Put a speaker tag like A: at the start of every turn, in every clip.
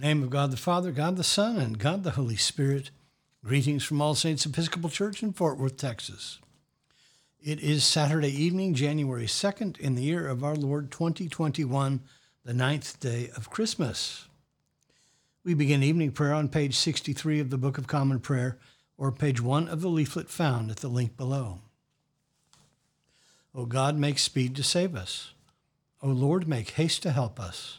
A: Name of God the Father, God the Son, and God the Holy Spirit, greetings from All Saints Episcopal Church in Fort Worth, Texas. It is Saturday evening, January 2nd, in the year of our Lord 2021, the ninth day of Christmas. We begin evening prayer on page 63 of the Book of Common Prayer, or page 1 of the leaflet found at the link below. O God, make speed to save us. O Lord, make haste to help us.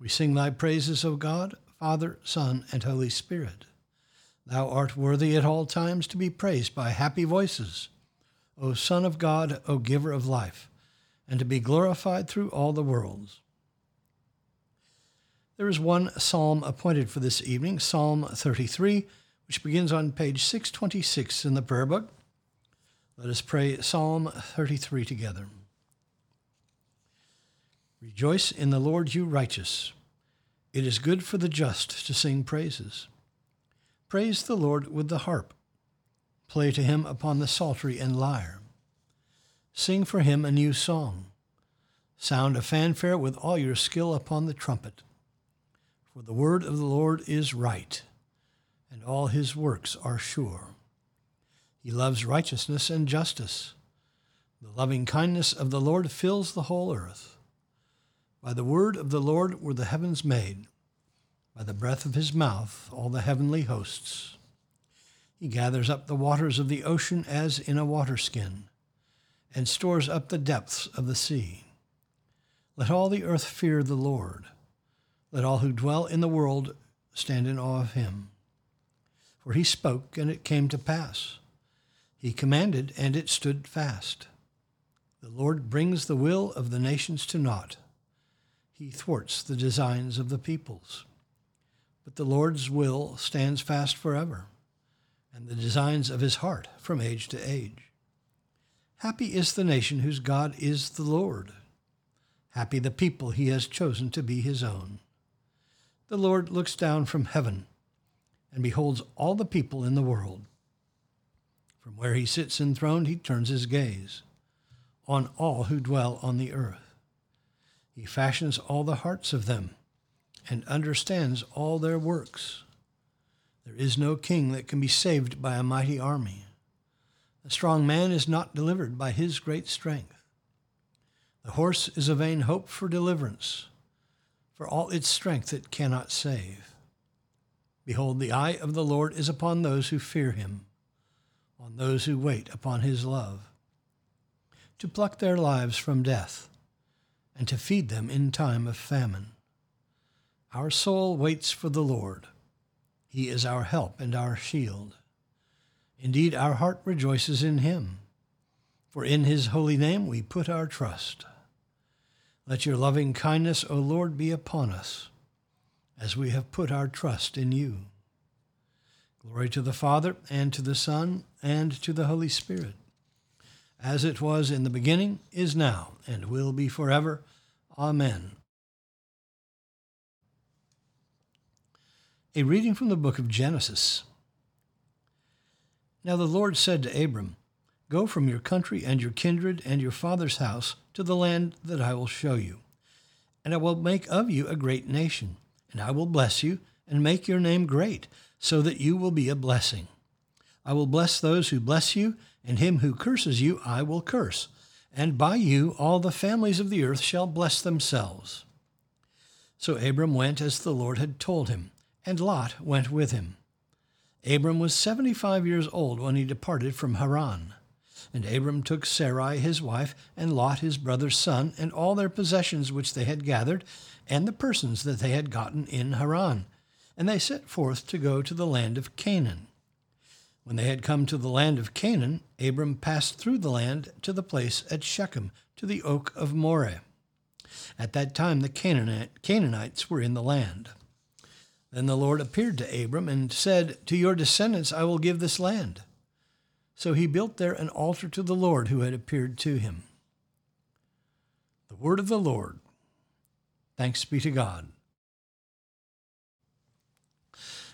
A: we sing thy praises, O God, Father, Son, and Holy Spirit. Thou art worthy at all times to be praised by happy voices, O Son of God, O Giver of life, and to be glorified through all the worlds. There is one psalm appointed for this evening, Psalm 33, which begins on page 626 in the prayer book. Let us pray Psalm 33 together. Rejoice in the Lord, you righteous. It is good for the just to sing praises. Praise the Lord with the harp. Play to him upon the psaltery and lyre. Sing for him a new song. Sound a fanfare with all your skill upon the trumpet. For the word of the Lord is right, and all his works are sure. He loves righteousness and justice. The loving kindness of the Lord fills the whole earth. By the word of the Lord were the heavens made, by the breath of his mouth all the heavenly hosts. He gathers up the waters of the ocean as in a waterskin, and stores up the depths of the sea. Let all the earth fear the Lord. Let all who dwell in the world stand in awe of him. For he spoke, and it came to pass. He commanded, and it stood fast. The Lord brings the will of the nations to naught. He thwarts the designs of the peoples. But the Lord's will stands fast forever, and the designs of his heart from age to age. Happy is the nation whose God is the Lord. Happy the people he has chosen to be his own. The Lord looks down from heaven and beholds all the people in the world. From where he sits enthroned, he turns his gaze on all who dwell on the earth. He fashions all the hearts of them and understands all their works. There is no king that can be saved by a mighty army. A strong man is not delivered by his great strength. The horse is a vain hope for deliverance. For all its strength it cannot save. Behold, the eye of the Lord is upon those who fear him, on those who wait upon his love, to pluck their lives from death and to feed them in time of famine. Our soul waits for the Lord. He is our help and our shield. Indeed, our heart rejoices in him, for in his holy name we put our trust. Let your loving kindness, O Lord, be upon us, as we have put our trust in you. Glory to the Father, and to the Son, and to the Holy Spirit as it was in the beginning, is now, and will be forever. Amen. A reading from the book of Genesis. Now the Lord said to Abram, Go from your country and your kindred and your father's house to the land that I will show you. And I will make of you a great nation, and I will bless you and make your name great, so that you will be a blessing. I will bless those who bless you and him who curses you I will curse, and by you all the families of the earth shall bless themselves. So Abram went as the Lord had told him, and Lot went with him. Abram was seventy five years old when he departed from Haran. And Abram took Sarai his wife, and Lot his brother's son, and all their possessions which they had gathered, and the persons that they had gotten in Haran. And they set forth to go to the land of Canaan. When they had come to the land of Canaan, Abram passed through the land to the place at Shechem, to the oak of Moreh. At that time the Canaanites were in the land. Then the Lord appeared to Abram and said, To your descendants I will give this land. So he built there an altar to the Lord who had appeared to him. The word of the Lord. Thanks be to God.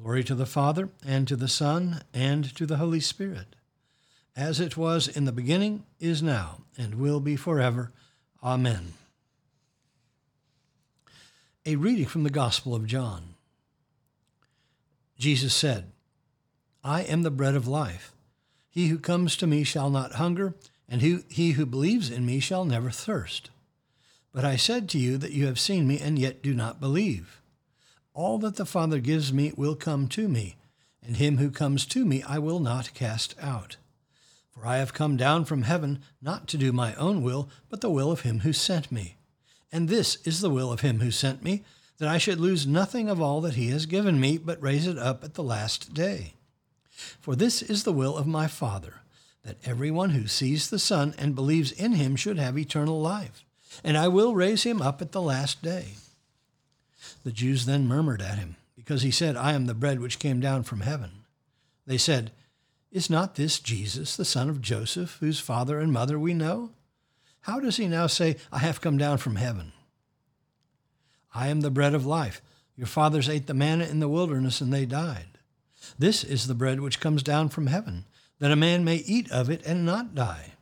A: Glory to the Father, and to the Son, and to the Holy Spirit, as it was in the beginning, is now, and will be forever. Amen. A reading from the Gospel of John. Jesus said, I am the bread of life. He who comes to me shall not hunger, and he, who believes in me shall never thirst. But I said to you that you have seen me and yet do not believe. All that the Father gives me will come to me, and him who comes to me I will not cast out. For I have come down from heaven not to do my own will, but the will of him who sent me. And this is the will of him who sent me, that I should lose nothing of all that he has given me, but raise it up at the last day. For this is the will of my Father, that every one who sees the Son and believes in him should have eternal life, and I will raise him up at the last day. The Jews then murmured at him, because he said, I am the bread which came down from heaven. They said, Is not this Jesus, the son of Joseph, whose father and mother we know? How does he now say, I have come down from heaven? I am the bread of life. Your fathers ate the manna in the wilderness, and they died. This is the bread which comes down from heaven, that a man may eat of it and not die.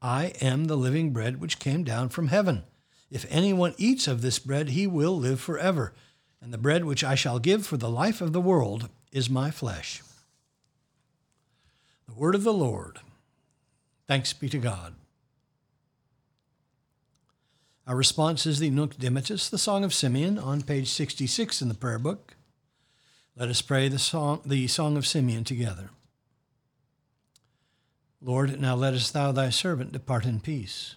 A: I am the living bread which came down from heaven. If anyone eats of this bread, he will live forever. And the bread which I shall give for the life of the world is my flesh. The word of the Lord. Thanks be to God. Our response is the Nunc Dimittis, the Song of Simeon, on page 66 in the prayer book. Let us pray the song, the song of Simeon together. Lord, now lettest thou thy servant depart in peace,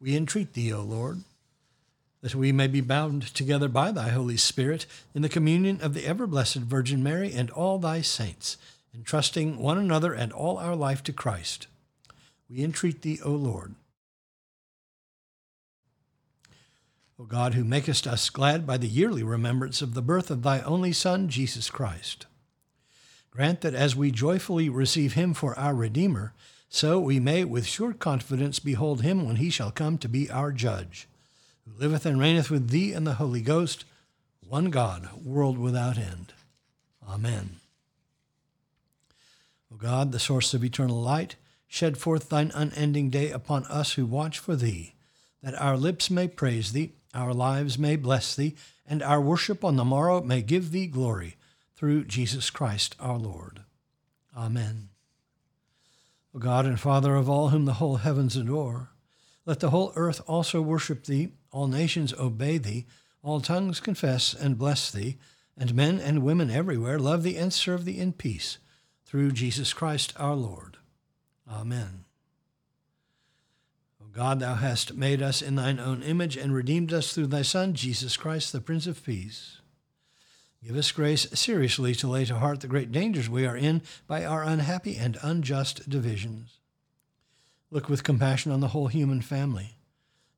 A: We entreat thee, O Lord, that we may be bound together by thy Holy Spirit in the communion of the ever blessed Virgin Mary and all thy saints, entrusting one another and all our life to Christ. We entreat thee, O Lord. O God, who makest us glad by the yearly remembrance of the birth of thy only Son, Jesus Christ, grant that as we joyfully receive him for our Redeemer, so we may with sure confidence behold him when he shall come to be our judge, who liveth and reigneth with thee and the Holy Ghost, one God, world without end. Amen. O God, the source of eternal light, shed forth thine unending day upon us who watch for thee, that our lips may praise thee our lives may bless thee, and our worship on the morrow may give thee glory, through Jesus Christ our Lord. Amen. O God and Father of all whom the whole heavens adore, let the whole earth also worship thee, all nations obey thee, all tongues confess and bless thee, and men and women everywhere love thee and serve thee in peace, through Jesus Christ our Lord. Amen. O God, thou hast made us in thine own image and redeemed us through thy Son, Jesus Christ, the Prince of Peace. Give us grace seriously to lay to heart the great dangers we are in by our unhappy and unjust divisions. Look with compassion on the whole human family.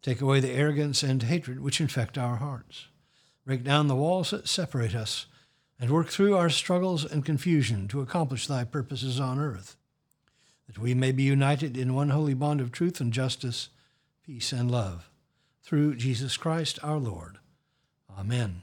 A: Take away the arrogance and hatred which infect our hearts. Break down the walls that separate us, and work through our struggles and confusion to accomplish thy purposes on earth that we may be united in one holy bond of truth and justice, peace and love, through Jesus Christ our Lord. Amen.